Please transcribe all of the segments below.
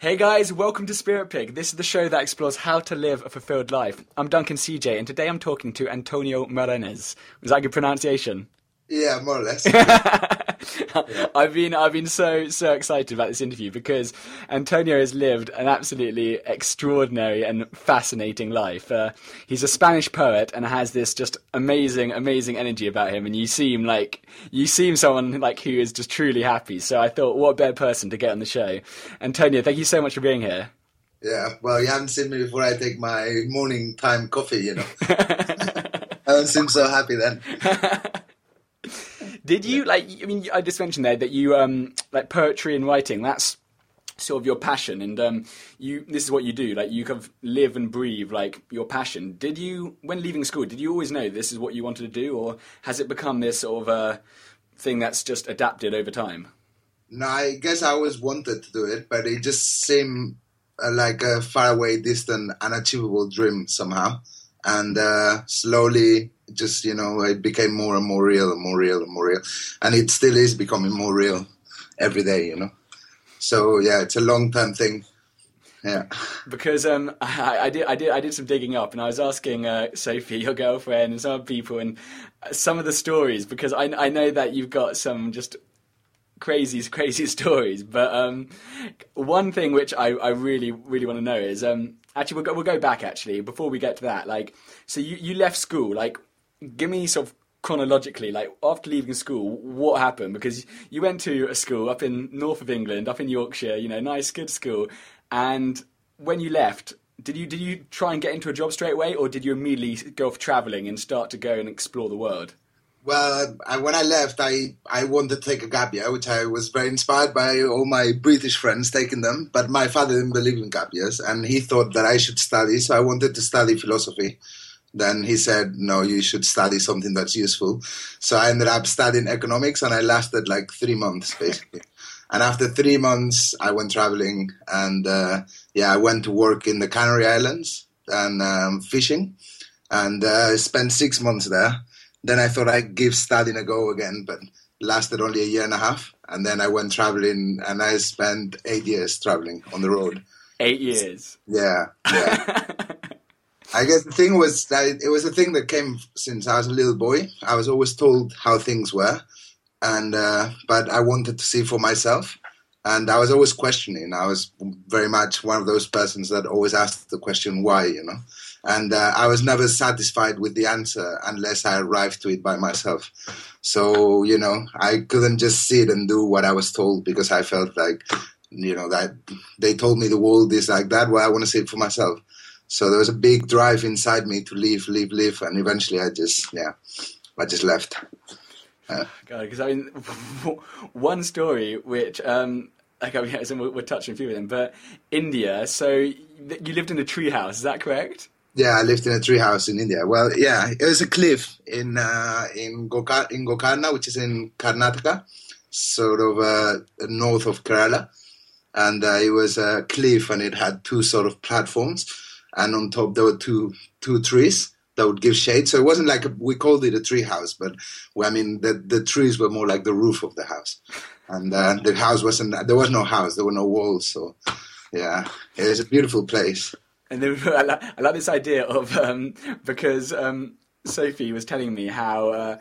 Hey guys, welcome to Spirit Pig. This is the show that explores how to live a fulfilled life. I'm Duncan CJ, and today I'm talking to Antonio Marenes. Was that a good pronunciation? Yeah, more or less. I've been I've been so so excited about this interview because Antonio has lived an absolutely extraordinary and fascinating life. Uh, he's a Spanish poet and has this just amazing amazing energy about him, and you seem like you seem someone like who is just truly happy. So I thought, what a better person to get on the show, Antonio. Thank you so much for being here. Yeah, well, you haven't seen me before I take my morning time coffee, you know. I don't seem so happy then. Did you like? I mean, I just mentioned there that you um like poetry and writing. That's sort of your passion, and um you this is what you do. Like you kind of live and breathe like your passion. Did you when leaving school? Did you always know this is what you wanted to do, or has it become this sort of uh, thing that's just adapted over time? No, I guess I always wanted to do it, but it just seemed uh, like a faraway, distant, unachievable dream somehow. And uh, slowly, just you know, it became more and more real and more real and more real, and it still is becoming more real every day, you know. So yeah, it's a long term thing. Yeah. Because um, I, I, did, I did, I did some digging up, and I was asking uh, Sophie, your girlfriend, and some other people, and some of the stories. Because I, I know that you've got some just crazy, crazy stories. But um, one thing which I, I really, really want to know is um, actually we'll go, we'll go back actually before we get to that. Like, so you, you left school. Like, give me sort of chronologically, like after leaving school, what happened? Because you went to a school up in north of England, up in Yorkshire. You know, nice, good school. And when you left, did you did you try and get into a job straight away, or did you immediately go off traveling and start to go and explore the world? Well, I, when I left, I, I wanted to take a gap year, which I was very inspired by all my British friends taking them. But my father didn't believe in gap years, and he thought that I should study. So I wanted to study philosophy. Then he said, "No, you should study something that's useful." So I ended up studying economics, and I lasted like three months basically. and after three months, I went traveling, and uh, yeah, I went to work in the Canary Islands and um, fishing, and uh, spent six months there then I thought I'd give studying a go again, but lasted only a year and a half. And then I went traveling, and I spent eight years traveling on the road. Eight years. Yeah, yeah. I guess the thing was that it was a thing that came since I was a little boy. I was always told how things were, and uh, but I wanted to see for myself. And I was always questioning. I was very much one of those persons that always asked the question why, you know and uh, I was never satisfied with the answer unless I arrived to it by myself. So you know, I couldn't just sit and do what I was told because I felt like you know that they told me the world is like that. Well, I want to see it for myself. So there was a big drive inside me to leave, leave, leave, and eventually I just yeah, I just left. Uh, God, because I mean, one story which um, like I mean, we're, we're touching a few of them, but India. So you lived in a treehouse, is that correct? Yeah, I lived in a treehouse in India. Well, yeah, it was a cliff in uh, in, Gokar- in Gokarna, which is in Karnataka, sort of uh, north of Kerala, and uh, it was a cliff, and it had two sort of platforms, and on top there were two two trees that would give shade. So it wasn't like a, we called it a tree house, but I mean the the trees were more like the roof of the house, and uh, the house wasn't. There was no house. There were no walls. So yeah, it was a beautiful place. And then I, like, I like this idea of um, because um, Sophie was telling me how uh,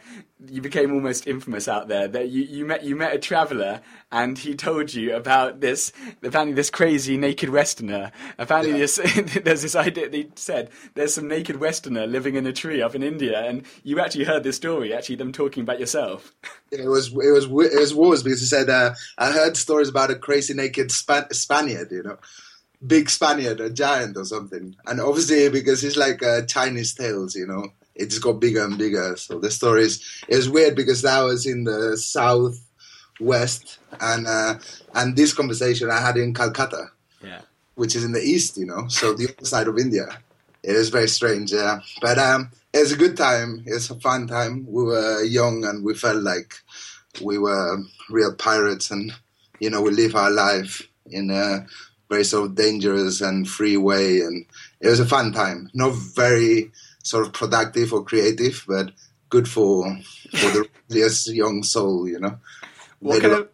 you became almost infamous out there. That you, you met you met a traveller and he told you about this apparently this crazy naked Westerner. Apparently yeah. this there's this idea. They said there's some naked Westerner living in a tree up in India, and you actually heard this story. Actually, them talking about yourself. It was it was it was wars because he said uh, I heard stories about a crazy naked Span- Spaniard. You know big Spaniard, a giant or something. And obviously, because it's like uh, Chinese tales, you know, it just got bigger and bigger. So the story is is weird because that was in the south west, and uh, and this conversation I had in Calcutta, yeah, which is in the east, you know, so the other side of India. It is very strange, yeah. But um, it was a good time. It's a fun time. We were young and we felt like we were real pirates, and you know, we live our life in a very sort of dangerous and free way, and it was a fun time. Not very sort of productive or creative, but good for for the rebellious young soul, you know. What kind of,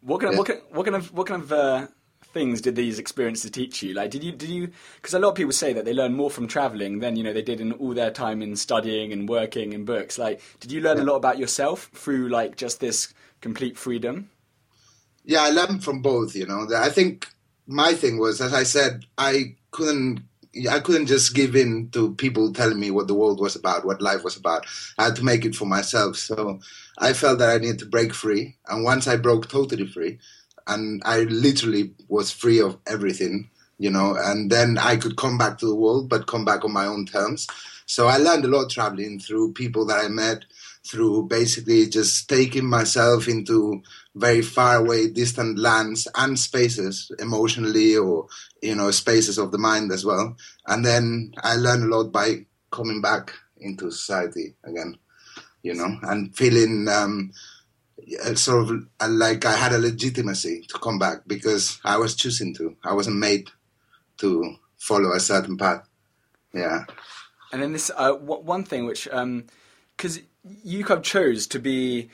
what kind of, yeah. what kind, what kind of what kind of uh, things did these experiences teach you? Like, did you did you? Because a lot of people say that they learn more from traveling than you know they did in all their time in studying and working in books. Like, did you learn a lot about yourself through like just this complete freedom? Yeah, I learned from both. You know, I think my thing was, as I said, I couldn't I couldn't just give in to people telling me what the world was about, what life was about. I had to make it for myself. So I felt that I needed to break free. And once I broke totally free, and I literally was free of everything, you know, and then I could come back to the world, but come back on my own terms. So I learned a lot traveling through people that I met, through basically just taking myself into very far away, distant lands and spaces, emotionally or you know spaces of the mind as well. And then I learned a lot by coming back into society again, you know, and feeling um, sort of like I had a legitimacy to come back because I was choosing to. I wasn't made to follow a certain path. Yeah. And then this uh, one thing which because um, you kind of chose to be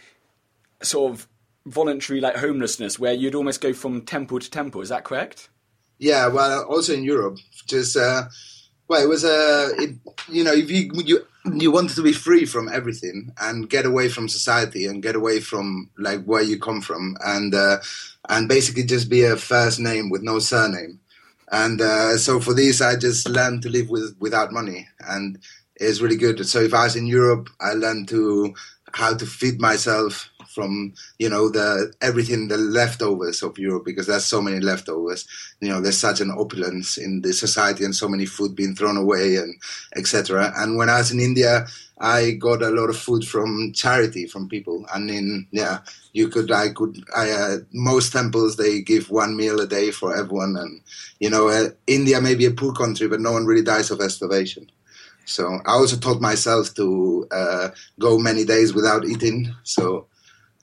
sort of voluntary like homelessness where you'd almost go from temple to temple. Is that correct? Yeah well also in europe just uh, well it was a uh, you know if you you you wanted to be free from everything and get away from society and get away from like where you come from and uh, and basically just be a first name with no surname. And uh, so for this i just learned to live with without money. And it's really good so if i was in europe i learned to how to feed myself from you know the everything the leftovers of Europe because there's so many leftovers. You know, there's such an opulence in the society and so many food being thrown away and etc. And when I was in India, I got a lot of food from charity from people. And in yeah, you could I could I uh, most temples they give one meal a day for everyone. And you know, uh, India may be a poor country, but no one really dies of starvation. So I also taught myself to uh, go many days without eating. So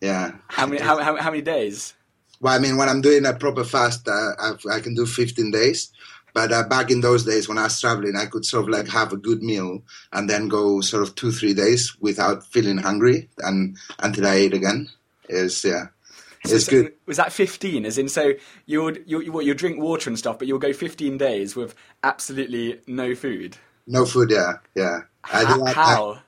yeah. How many? How, how, how many days? Well, I mean, when I'm doing a proper fast, uh, i can do 15 days. But uh, back in those days when I was traveling, I could sort of like have a good meal and then go sort of two, three days without feeling hungry and until I ate again. Is yeah. So, it's good. Was that 15? As in, so you would you you, you drink water and stuff, but you'll go 15 days with absolutely no food. No food, yeah, yeah. How? I, how?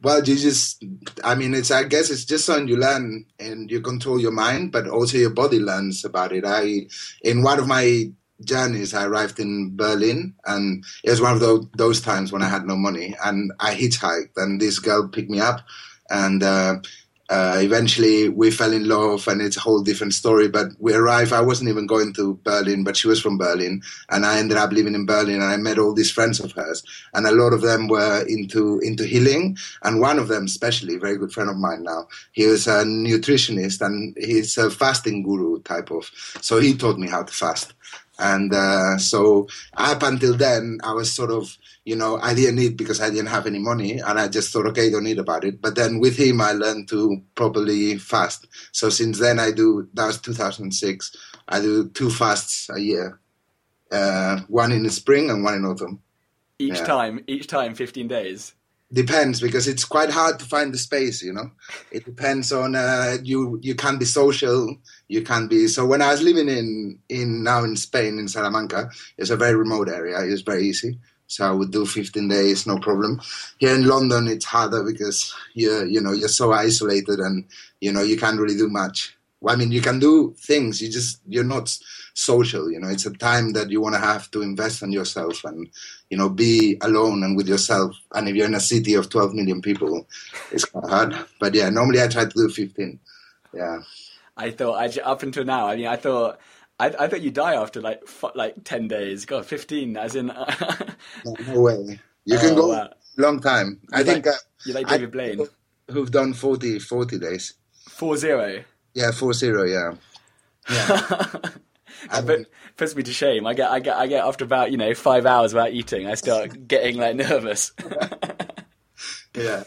Well, you just, I mean, it's, I guess it's just something you learn and you control your mind, but also your body learns about it. I, in one of my journeys, I arrived in Berlin and it was one of those, those times when I had no money and I hitchhiked and this girl picked me up and, uh, uh, eventually we fell in love and it's a whole different story but we arrived. I wasn't even going to berlin but she was from berlin and i ended up living in berlin and i met all these friends of hers and a lot of them were into into healing and one of them especially a very good friend of mine now he was a nutritionist and he's a fasting guru type of so he taught me how to fast and uh, so up until then i was sort of you know, I didn't eat because I didn't have any money, and I just thought, okay, don't eat about it. But then with him, I learned to properly fast. So since then, I do. That was 2006. I do two fasts a year, uh, one in the spring and one in autumn. Each yeah. time, each time, 15 days. Depends because it's quite hard to find the space. You know, it depends on uh, you. You can be social. You can be. So when I was living in in now in Spain in Salamanca, it's a very remote area. It's very easy so I would do 15 days, no problem. Here in London, it's harder because you're, you know, you're so isolated and, you know, you can't really do much. I mean, you can do things. You just, you're not social, you know, it's a time that you want to have to invest in yourself and, you know, be alone and with yourself. And if you're in a city of 12 million people, it's quite hard. But yeah, normally I try to do 15. Yeah. I thought, I, up until now, I mean, I thought, I, I thought you die after like f- like ten days. God, fifteen, as in. no, no, way. You can oh, go wow. long time. You're I think like, uh, you like David Blaine, who've done 40, 40 days. Four zero. Yeah, four zero. Yeah. Yeah. but puts me to shame. I get, I get, I get after about you know five hours without eating, I start getting like nervous. yeah.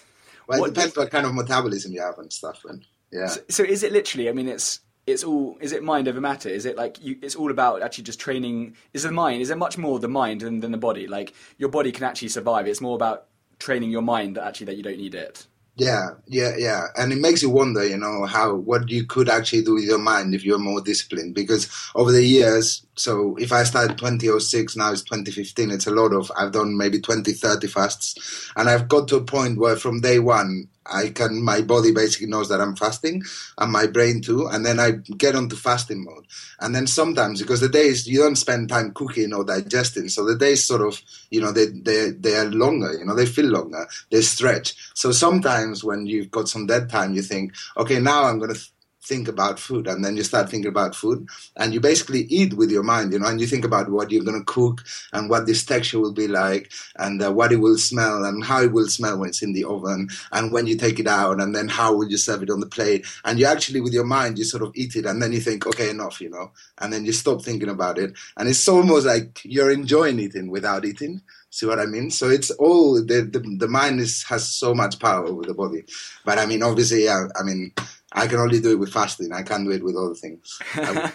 Well, it what, depends what kind of metabolism you have and stuff. And yeah. So, so, is it literally? I mean, it's it's all is it mind over matter is it like you, it's all about actually just training is the mind is it much more the mind than, than the body like your body can actually survive it's more about training your mind actually that you don't need it Yeah, yeah, yeah, and it makes you wonder, you know, how what you could actually do with your mind if you're more disciplined. Because over the years, so if I started 2006, now it's 2015, it's a lot of, I've done maybe 20, 30 fasts, and I've got to a point where from day one, I can, my body basically knows that I'm fasting and my brain too. And then I get onto fasting mode. And then sometimes, because the days, you don't spend time cooking or digesting. So the days sort of, you know, they, they, they are longer, you know, they feel longer, they stretch. So sometimes when you've got some dead time, you think, okay, now I'm going to think about food and then you start thinking about food and you basically eat with your mind you know and you think about what you're going to cook and what this texture will be like and uh, what it will smell and how it will smell when it's in the oven and when you take it out and then how will you serve it on the plate and you actually with your mind you sort of eat it and then you think okay enough you know and then you stop thinking about it and it's almost like you're enjoying eating without eating See what I mean? So it's all the the, the mind is has so much power over the body, but I mean, obviously, yeah, I mean, I can only do it with fasting. I can't do it with other things. yeah.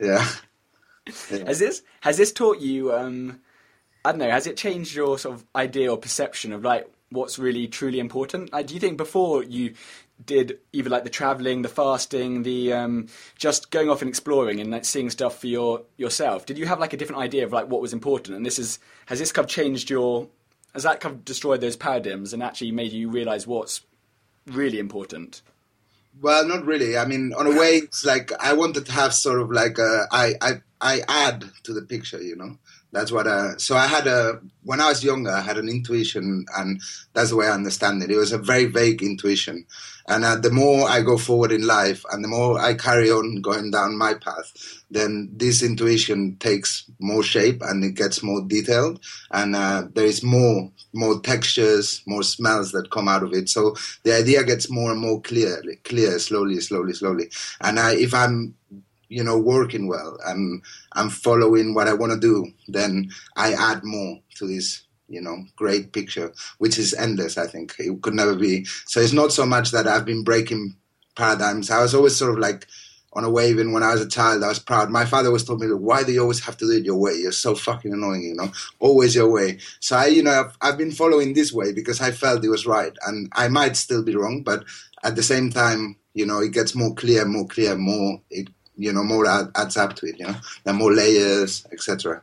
yeah. Has this has this taught you? Um, I don't know. Has it changed your sort of idea or perception of like what's really truly important? Like, do you think before you did either like the traveling, the fasting, the um, just going off and exploring and like seeing stuff for your yourself? Did you have like a different idea of like what was important? And this is has this kind of changed your has that kind of destroyed those paradigms and actually made you realize what's really important? Well, not really. I mean, on a way, it's like I wanted to have sort of like a, I, I, I add to the picture, you know. That's what. Uh, so I had a when I was younger, I had an intuition, and that's the way I understand it. It was a very vague intuition, and uh, the more I go forward in life, and the more I carry on going down my path, then this intuition takes more shape and it gets more detailed, and uh, there is more more textures, more smells that come out of it. So the idea gets more and more clear, clear, slowly, slowly, slowly. And I, if I'm you know working well and I'm following what I want to do, then I add more to this you know great picture, which is endless. I think it could never be. So it's not so much that I've been breaking paradigms. I was always sort of like on a wave, and when I was a child, I was proud. My father always told me, "Look, why do you always have to do it your way? You're so fucking annoying, you know. Always your way." So I, you know, I've, I've been following this way because I felt it was right, and I might still be wrong, but at the same time, you know, it gets more clear, more clear, more it you know more adds up to it. You know, there are more layers, etc.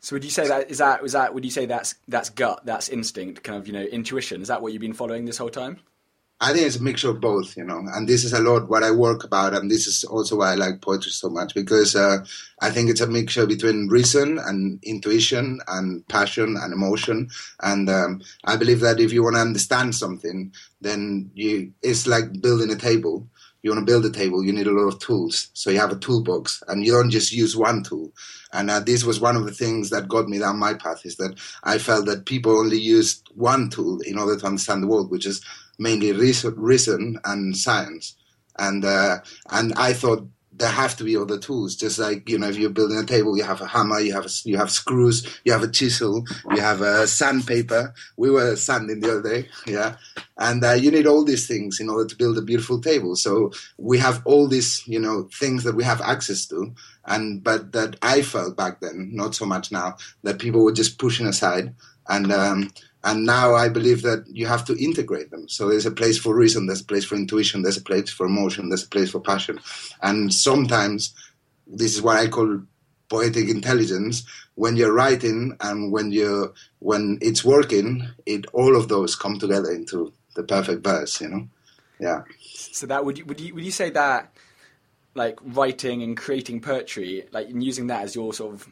So would you say that is that was that would you say that's that's gut, that's instinct, kind of you know intuition? Is that what you've been following this whole time? I think it's a mixture of both, you know, and this is a lot what I work about, and this is also why I like poetry so much because uh, I think it's a mixture between reason and intuition and passion and emotion, and um, I believe that if you want to understand something, then you it's like building a table you want to build a table, you need a lot of tools. So you have a toolbox, and you don't just use one tool. And uh, this was one of the things that got me down my path is that I felt that people only used one tool in order to understand the world, which is mainly reason, and science. And uh, and I thought there have to be other tools. Just like you know, if you're building a table, you have a hammer, you have a, you have screws, you have a chisel, you have a sandpaper. We were sanding the other day, yeah, and uh, you need all these things in order to build a beautiful table. So we have all these you know things that we have access to, and but that I felt back then, not so much now, that people were just pushing aside and. Um, and now I believe that you have to integrate them. So there's a place for reason, there's a place for intuition, there's a place for emotion, there's a place for passion. And sometimes this is what I call poetic intelligence. When you're writing and when you when it's working, it all of those come together into the perfect verse, you know? Yeah. So that would you would you would you say that like writing and creating poetry, like using that as your sort of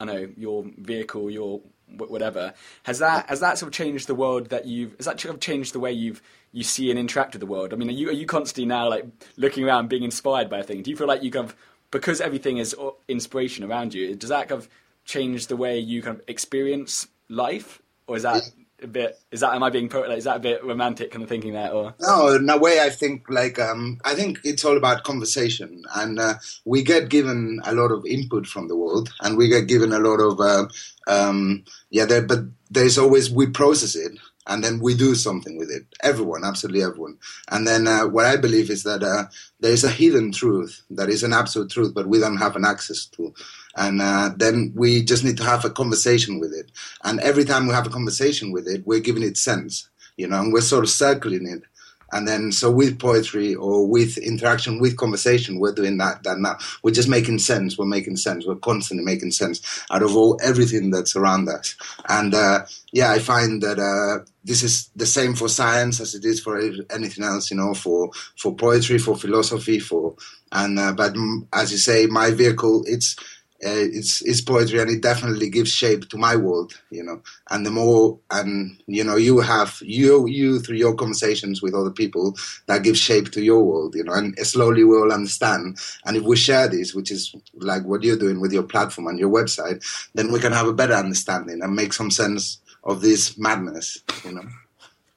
I know, your vehicle, your whatever. Has that has that sort of changed the world that you've? Has that sort of changed the way you've you see and interact with the world? I mean, are you are you constantly now like looking around, being inspired by a thing? Do you feel like you kind of because everything is inspiration around you? Does that kind of change the way you kind of experience life, or is that? A bit is that am I being like, is that a bit romantic kind of thinking that or? No in a way I think like um, I think it's all about conversation and uh, we get given a lot of input from the world and we get given a lot of uh, um, yeah, there, but there's always we process it and then we do something with it. Everyone, absolutely everyone. And then uh, what I believe is that uh, there is a hidden truth that is an absolute truth, but we don't have an access to. And uh, then we just need to have a conversation with it. And every time we have a conversation with it, we're giving it sense. you know, and we're sort of circling it. And then, so with poetry or with interaction, with conversation, we're doing that, that now. We're just making sense. We're making sense. We're constantly making sense out of all everything that's around us. And uh, yeah, I find that uh, this is the same for science as it is for anything else. You know, for for poetry, for philosophy, for and uh, but as you say, my vehicle, it's uh, it's it's poetry and it definitely gives shape to my world you know. And the more and you know you have you you through your conversations with other people that gives shape to your world you know and slowly we all understand. And if we share this which is like what you're doing with your platform and your website then we can have a better understanding and make some sense of this madness you know.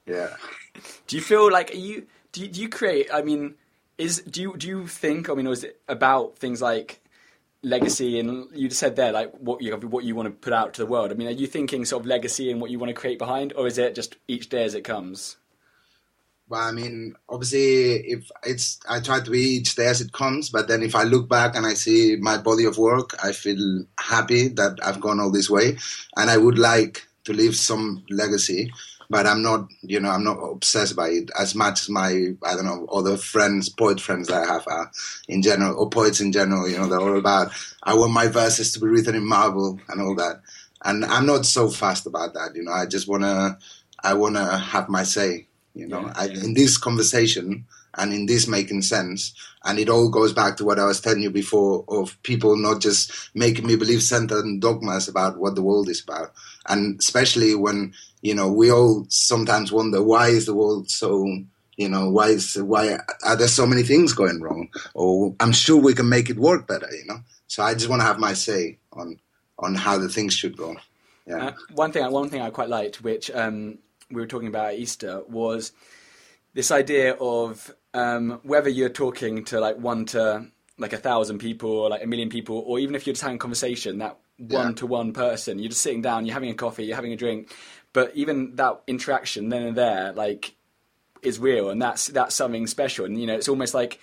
Yeah. Do you feel like you do you, do you create i mean is do you do you think i mean is it about things like legacy and you said there like what you what you want to put out to the world. I mean are you thinking sort of legacy and what you want to create behind or is it just each day as it comes? Well i mean obviously if it's i try to be each day as it comes but then if i look back and i see my body of work i feel happy that i've gone all this way. And i would like to leave some legacy but I'm not, you know, I'm not obsessed by it as much as my, I don't know, other friends, poet friends that I have uh, in general, or poets in general, you know, they're all about, I want my verses to be written in marble and all that. And I'm not so fast about that, you know, I just want to, I want to have my say, you know, yeah, I, in this conversation and in this making sense. And it all goes back to what I was telling you before of people not just making me believe certain dogmas about what the world is about. And especially when you know, we all sometimes wonder why is the world so, you know, why is why are there so many things going wrong? Or I'm sure we can make it work better, you know. So I just want to have my say on on how the things should go. Yeah. Uh, one thing, one thing I quite liked, which um, we were talking about at Easter, was this idea of um, whether you're talking to like one to like a thousand people or like a million people, or even if you're just having a conversation, that one to one person, you're just sitting down, you're having a coffee, you're having a drink, but even that interaction then and there, like, is real, and that's that's something special. And you know, it's almost like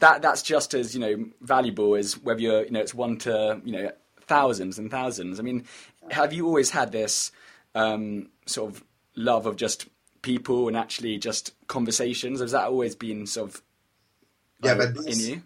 that. That's just as you know valuable as whether you're you know it's one to you know thousands and thousands. I mean, have you always had this um, sort of love of just people and actually just conversations? Has that always been sort of yeah, but this, in you?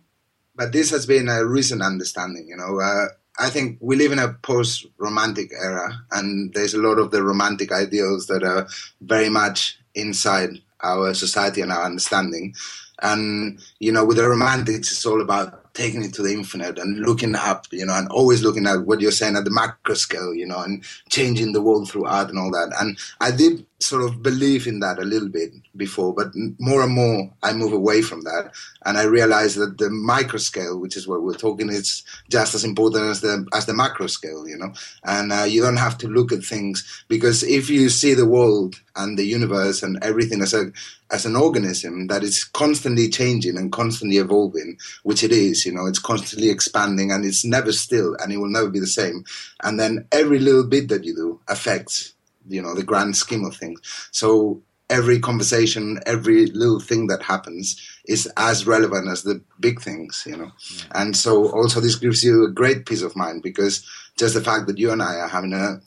But this has been a recent understanding. You know, uh, I think we live in a post romantic era, and there's a lot of the romantic ideals that are very much inside our society and our understanding. And, you know, with the romantics, it's all about taking it to the infinite and looking up, you know, and always looking at what you're saying at the macro scale, you know, and changing the world through art and all that. And I did sort of believe in that a little bit before, but more and more I move away from that. And I realize that the micro scale, which is what we're talking, is just as important as the, as the macro scale, you know, and uh, you don't have to look at things because if you see the world and the universe and everything as a, as an organism that is constantly changing and constantly evolving, which it is, you know, it's constantly expanding and it's never still and it will never be the same. And then every little bit that you do affects, you know, the grand scheme of things. So every conversation, every little thing that happens is as relevant as the big things, you know. Yeah. And so also this gives you a great peace of mind because just the fact that you and I are having a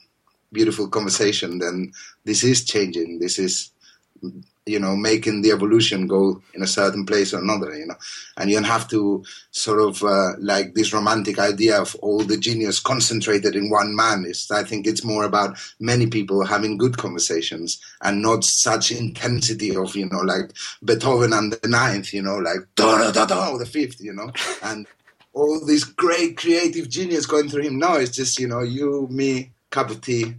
beautiful conversation, then this is changing. This is you know, making the evolution go in a certain place or another, you know. And you don't have to sort of uh, like this romantic idea of all the genius concentrated in one man. Is I think it's more about many people having good conversations and not such intensity of you know like Beethoven and the ninth, you know, like da da da da the fifth, you know, and all this great creative genius going through him. No, it's just you know you, me, cup of tea,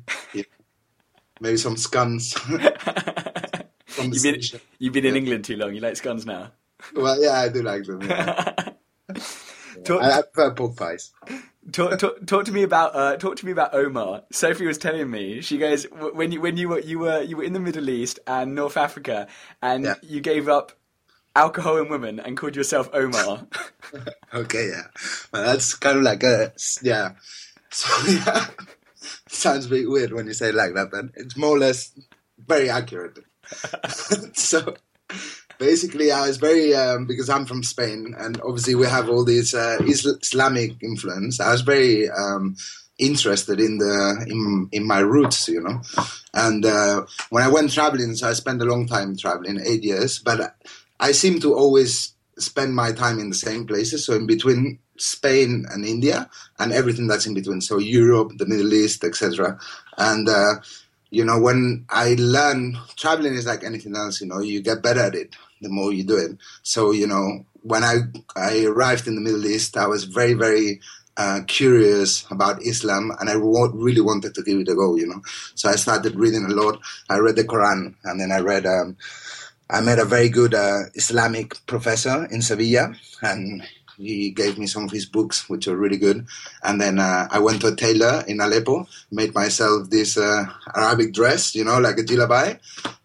maybe some scones. You've been, you've been in England too long. You like scones now? Well, yeah, I do like them. Yeah. talk, I, I prefer pork pies. Talk, talk, talk, to me about uh, talk to me about Omar. Sophie was telling me she goes when you when you were you were you were in the Middle East and North Africa and yeah. you gave up alcohol and women and called yourself Omar. okay, yeah, well, that's kind of like a yeah. So yeah, sounds a bit weird when you say it like that, but it's more or less very accurate. so basically, I was very um, because I'm from Spain, and obviously we have all this uh, Islamic influence. I was very um, interested in the in, in my roots, you know. And uh, when I went traveling, so I spent a long time traveling, eight years, but I seem to always spend my time in the same places. So in between Spain and India, and everything that's in between. So Europe, the Middle East, etc. And uh, you know, when I learn traveling is like anything else. You know, you get better at it the more you do it. So you know, when I I arrived in the Middle East, I was very very uh, curious about Islam, and I really wanted to give it a go. You know, so I started reading a lot. I read the Quran, and then I read. Um, I met a very good uh, Islamic professor in Sevilla, and he gave me some of his books, which are really good. And then uh, I went to a tailor in Aleppo, made myself this uh, Arabic dress, you know, like a jilabay.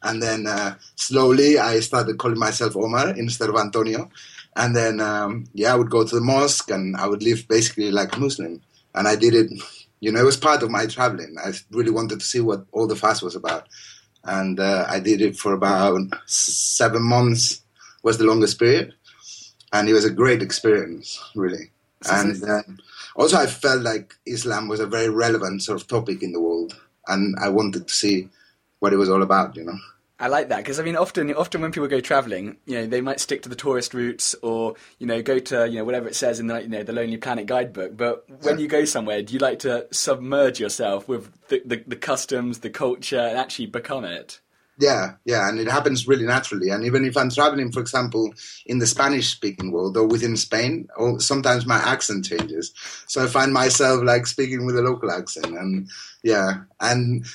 And then uh, slowly I started calling myself Omar instead of Antonio. And then, um, yeah, I would go to the mosque and I would live basically like a Muslim. And I did it, you know, it was part of my traveling. I really wanted to see what all the fast was about. And uh, I did it for about seven months was the longest period and it was a great experience, really. And uh, also, I felt like Islam was a very relevant sort of topic in the world, and I wanted to see what it was all about, you know. I like that because I mean, often, often when people go traveling, you know, they might stick to the tourist routes or you know go to you know whatever it says in the you know the Lonely Planet guidebook. But when you go somewhere, do you like to submerge yourself with the, the, the customs, the culture, and actually become it? Yeah, yeah, and it happens really naturally. And even if I'm traveling, for example, in the Spanish-speaking world or within Spain, or sometimes my accent changes, so I find myself like speaking with a local accent. And yeah, and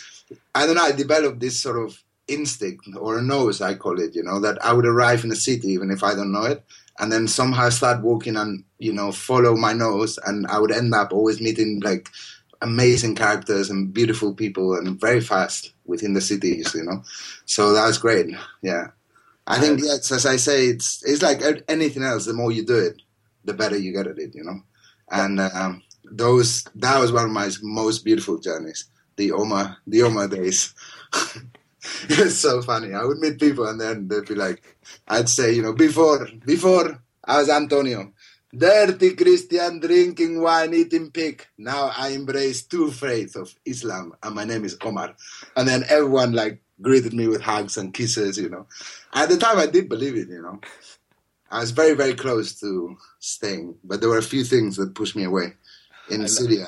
I don't know, I developed this sort of instinct or a nose, I call it, you know, that I would arrive in a city even if I don't know it, and then somehow start walking and you know follow my nose, and I would end up always meeting like amazing characters and beautiful people and very fast within the cities, you know. So that was great. Yeah. I think yes, as I say, it's it's like anything else. The more you do it, the better you get at it, you know. And um, those that was one of my most beautiful journeys. The Omar, the Omar days. it's so funny. I would meet people and then they'd be like, I'd say, you know, before before I was Antonio, Dirty Christian drinking wine, eating pig. Now I embrace two faiths of Islam, and my name is Omar. And then everyone like greeted me with hugs and kisses, you know. At the time, I did believe it, you know. I was very, very close to staying, but there were a few things that pushed me away in Syria.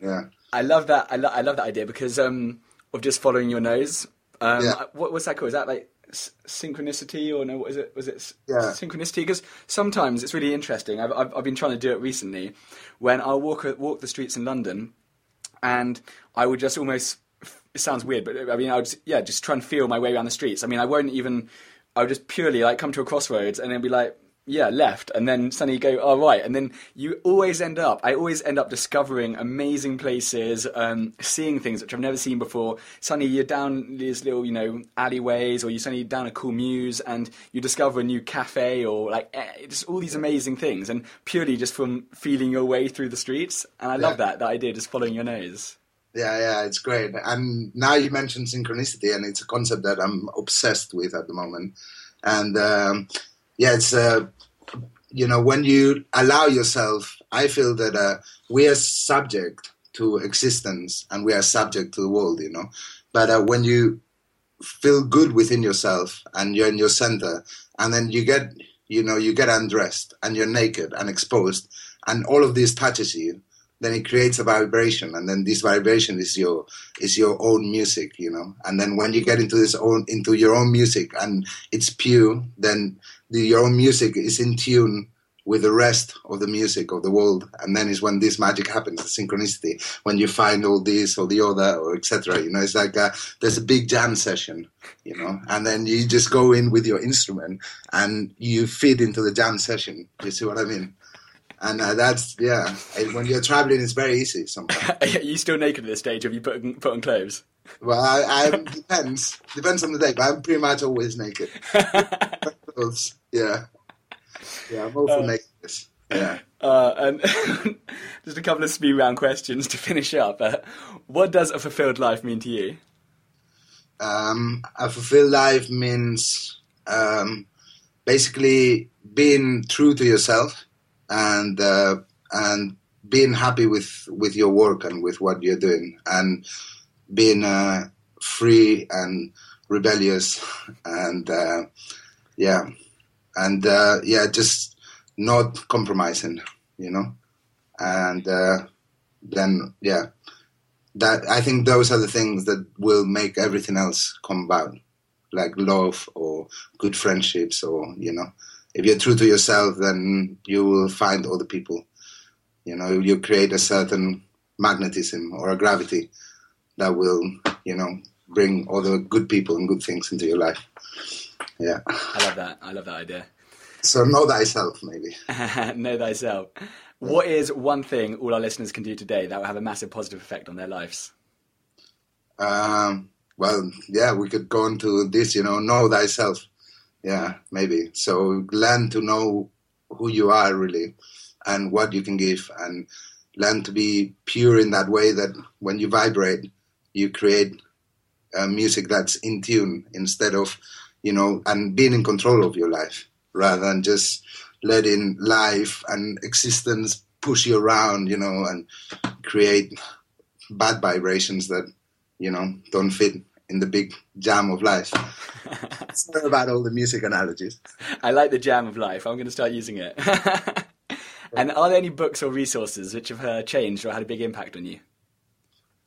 Yeah, I love that. I, lo- I love that idea because um, of just following your nose. Um, yeah. what, what's that called? Is that like synchronicity or no what is it was it yeah. synchronicity? Because sometimes it's really interesting. I've, I've, I've been trying to do it recently when I'll walk uh, walk the streets in London and I would just almost it sounds weird but uh, I mean I would yeah just try and feel my way around the streets. I mean I won't even I would just purely like come to a crossroads and then be like yeah, left, and then suddenly you go, oh right, and then you always end up. I always end up discovering amazing places, um, seeing things which I've never seen before. Suddenly you're down these little, you know, alleyways, or you're suddenly down a cool mews, and you discover a new cafe, or like eh, just all these amazing things, and purely just from feeling your way through the streets. And I yeah. love that that idea, just following your nose. Yeah, yeah, it's great. And now you mentioned synchronicity, and it's a concept that I'm obsessed with at the moment. And um, yeah, it's uh, you know when you allow yourself. I feel that uh, we are subject to existence and we are subject to the world. You know, but uh, when you feel good within yourself and you're in your center, and then you get you know you get undressed and you're naked and exposed, and all of this touches you then it creates a vibration and then this vibration is your is your own music you know and then when you get into this own into your own music and it's pure then the, your own music is in tune with the rest of the music of the world and then is when this magic happens the synchronicity when you find all this or the other or etc you know it's like a, there's a big jam session you know and then you just go in with your instrument and you feed into the jam session you see what i mean and uh, that's yeah. When you're traveling, it's very easy. Sometimes. Are you still naked at this stage? Have you put on, put on clothes? Well, I, I depends depends on the day, but I'm pretty much always naked. yeah, yeah, I'm all for nakedness. Yeah. Uh, and just a couple of speed round questions to finish up. Uh, what does a fulfilled life mean to you? Um, a fulfilled life means um, basically being true to yourself and uh, and being happy with with your work and with what you're doing, and being uh, free and rebellious, and uh, yeah, and uh, yeah, just not compromising, you know, and uh, then yeah, that I think those are the things that will make everything else come about, like love or good friendships, or you know, if you're true to yourself, then you will find other people. You know, you create a certain magnetism or a gravity that will, you know, bring other good people and good things into your life. Yeah. I love that. I love that idea. So know thyself, maybe. know thyself. What is one thing all our listeners can do today that will have a massive positive effect on their lives? Um, well, yeah, we could go into this, you know, know thyself. Yeah, maybe. So learn to know who you are really and what you can give and learn to be pure in that way that when you vibrate, you create uh, music that's in tune instead of, you know, and being in control of your life rather than just letting life and existence push you around, you know, and create bad vibrations that, you know, don't fit in the big jam of life. Sorry about all the music analogies. I like the jam of life. I'm going to start using it. and are there any books or resources which have uh, changed or had a big impact on you?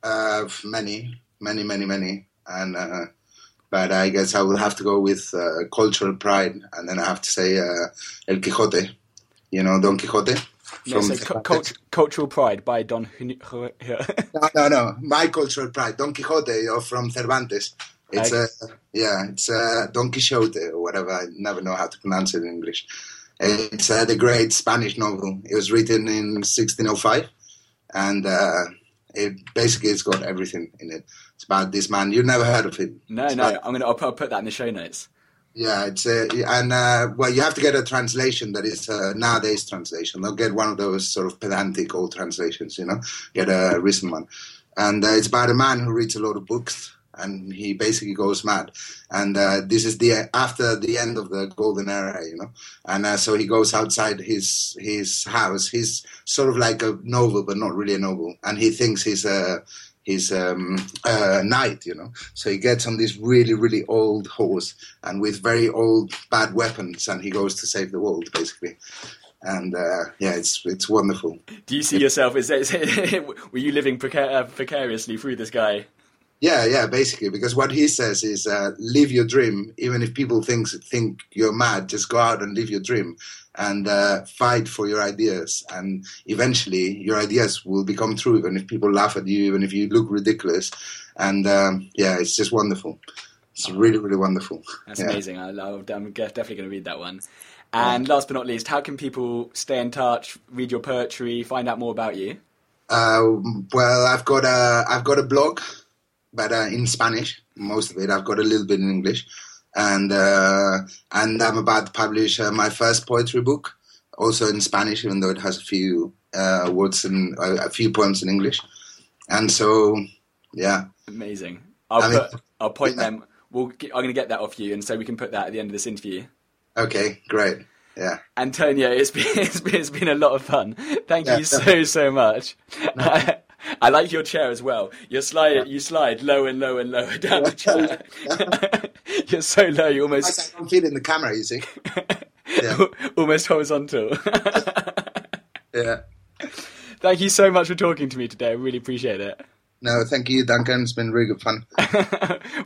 Uh, many, many, many, many. And uh, but I guess I will have to go with uh, cultural pride, and then I have to say uh, El Quijote. You know Don Quixote. No, so cu- cult- cultural pride by Don. no, no, no. My cultural pride, Don Quixote, or from Cervantes. It's a uh, yeah, it's a uh, Don Quixote or whatever. I never know how to pronounce it in English. It's uh, the great Spanish novel. It was written in 1605, and uh, it basically it's got everything in it. It's about this man. You've never heard of him. No, it's no. About, I'm gonna. I'll put, I'll put, that in the show notes. Yeah, it's a, and uh, well, you have to get a translation that is a nowadays translation. They'll get one of those sort of pedantic old translations, you know, get a recent one. And uh, it's about a man who reads a lot of books and he basically goes mad. And uh, this is the after the end of the golden era, you know. And uh, so he goes outside his his house. He's sort of like a noble, but not really a noble. And he thinks he's a he's um, a knight, you know. So he gets on this really really old horse and with very old bad weapons, and he goes to save the world, basically and uh, yeah, it's it's wonderful. Do you see yourself? Is, is were you living precar- uh, precariously through this guy? Yeah, yeah, basically, because what he says is uh, live your dream, even if people think think you're mad. Just go out and live your dream, and uh, fight for your ideas, and eventually your ideas will become true, even if people laugh at you, even if you look ridiculous. And um, yeah, it's just wonderful. It's really, really wonderful. That's yeah. amazing. I, am definitely going to read that one. And last but not least, how can people stay in touch, read your poetry, find out more about you? Uh, well, I've got a I've got a blog but uh, in Spanish, most of it. I've got a little bit in English, and uh, and I'm about to publish uh, my first poetry book, also in Spanish, even though it has a few uh, words and a few poems in English. And so, yeah, amazing. I'll I put, I'll point yeah. them. We'll get, I'm going to get that off you, and so we can put that at the end of this interview. Okay, great. Yeah. Antonio, it's been, it's been, it's been a lot of fun. Thank yeah, you so, so much. No. I like your chair as well. You slide yeah. you slide lower and lower and lower down the chair. You're so low, you almost. I in the camera, you see. Yeah. almost horizontal. yeah. Thank you so much for talking to me today. I really appreciate it. No, thank you, Duncan. It's been really good fun.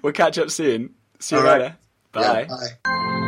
we'll catch up soon. See you All later. Right. Bye. Yeah, bye.